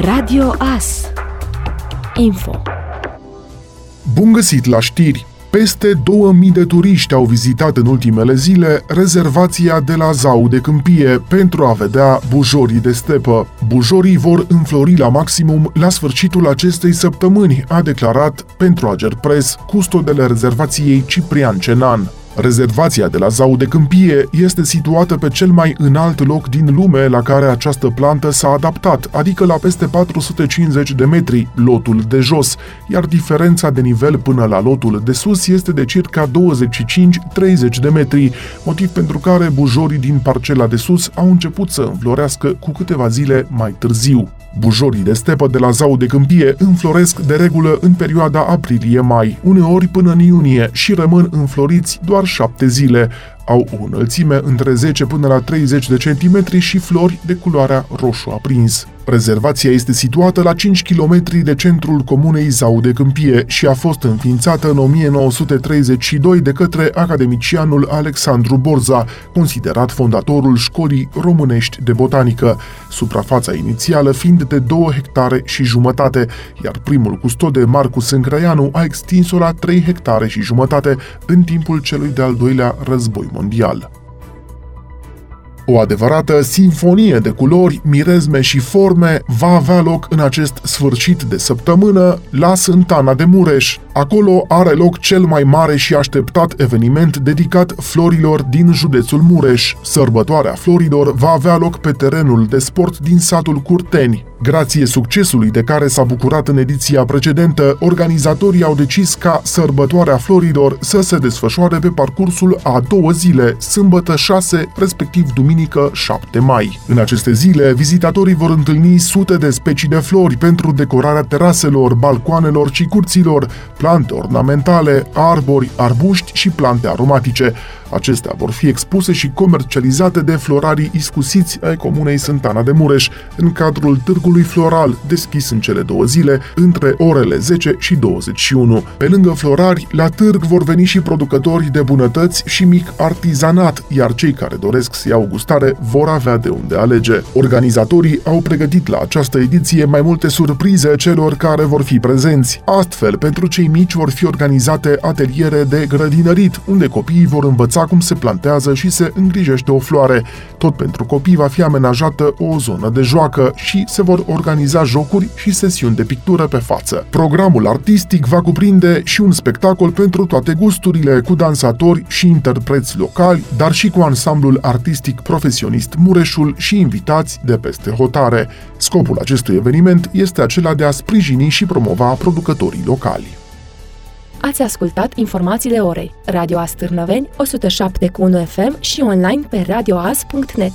Radio AS Info Bun găsit la știri! Peste 2000 de turiști au vizitat în ultimele zile rezervația de la Zau de Câmpie pentru a vedea bujorii de stepă. Bujorii vor înflori la maximum la sfârșitul acestei săptămâni, a declarat pentru Ager Press custodele rezervației Ciprian Cenan. Rezervația de la Zau de Câmpie este situată pe cel mai înalt loc din lume la care această plantă s-a adaptat, adică la peste 450 de metri, lotul de jos, iar diferența de nivel până la lotul de sus este de circa 25-30 de metri, motiv pentru care bujorii din parcela de sus au început să înflorească cu câteva zile mai târziu. Bujorii de stepă de la Zau de Câmpie înfloresc de regulă în perioada aprilie-mai, uneori până în iunie și rămân înfloriți doar șapte zile. Au o înălțime între 10 până la 30 de centimetri și flori de culoarea roșu aprins. Rezervația este situată la 5 km de centrul comunei Zau de Câmpie și a fost înființată în 1932 de către academicianul Alexandru Borza, considerat fondatorul școlii românești de botanică, suprafața inițială fiind de 2 hectare și jumătate, iar primul custode, Marcus Încrăianu, a extins-o la 3 hectare și jumătate în timpul celui de-al doilea război el mundial. O adevărată sinfonie de culori, mirezme și forme va avea loc în acest sfârșit de săptămână la Sântana de Mureș. Acolo are loc cel mai mare și așteptat eveniment dedicat florilor din județul Mureș. Sărbătoarea florilor va avea loc pe terenul de sport din satul Curteni. Grație succesului de care s-a bucurat în ediția precedentă, organizatorii au decis ca sărbătoarea florilor să se desfășoare pe parcursul a două zile, sâmbătă 6, respectiv duminică 7 mai. În aceste zile, vizitatorii vor întâlni sute de specii de flori pentru decorarea teraselor, balcoanelor și curților, plante ornamentale, arbori, arbuști și plante aromatice. Acestea vor fi expuse și comercializate de florarii iscusiți ai comunei Sântana de Mureș, în cadrul târgului floral, deschis în cele două zile, între orele 10 și 21. Pe lângă florari, la târg vor veni și producători de bunătăți și mic artizanat, iar cei care doresc să iau gustare vor avea de unde alege. Organizatorii au pregătit la această ediție mai multe surprize celor care vor fi prezenți. Astfel, pentru cei mici vor fi organizate ateliere de grădinărit, unde copiii vor învăța învăța cum se plantează și se îngrijește o floare. Tot pentru copii va fi amenajată o zonă de joacă și se vor organiza jocuri și sesiuni de pictură pe față. Programul artistic va cuprinde și un spectacol pentru toate gusturile, cu dansatori și interpreți locali, dar și cu ansamblul artistic profesionist Mureșul și invitați de peste hotare. Scopul acestui eveniment este acela de a sprijini și promova producătorii locali. Ați ascultat informațiile orei. Radio Astârnăveni, 107.1 FM și online pe radioas.net.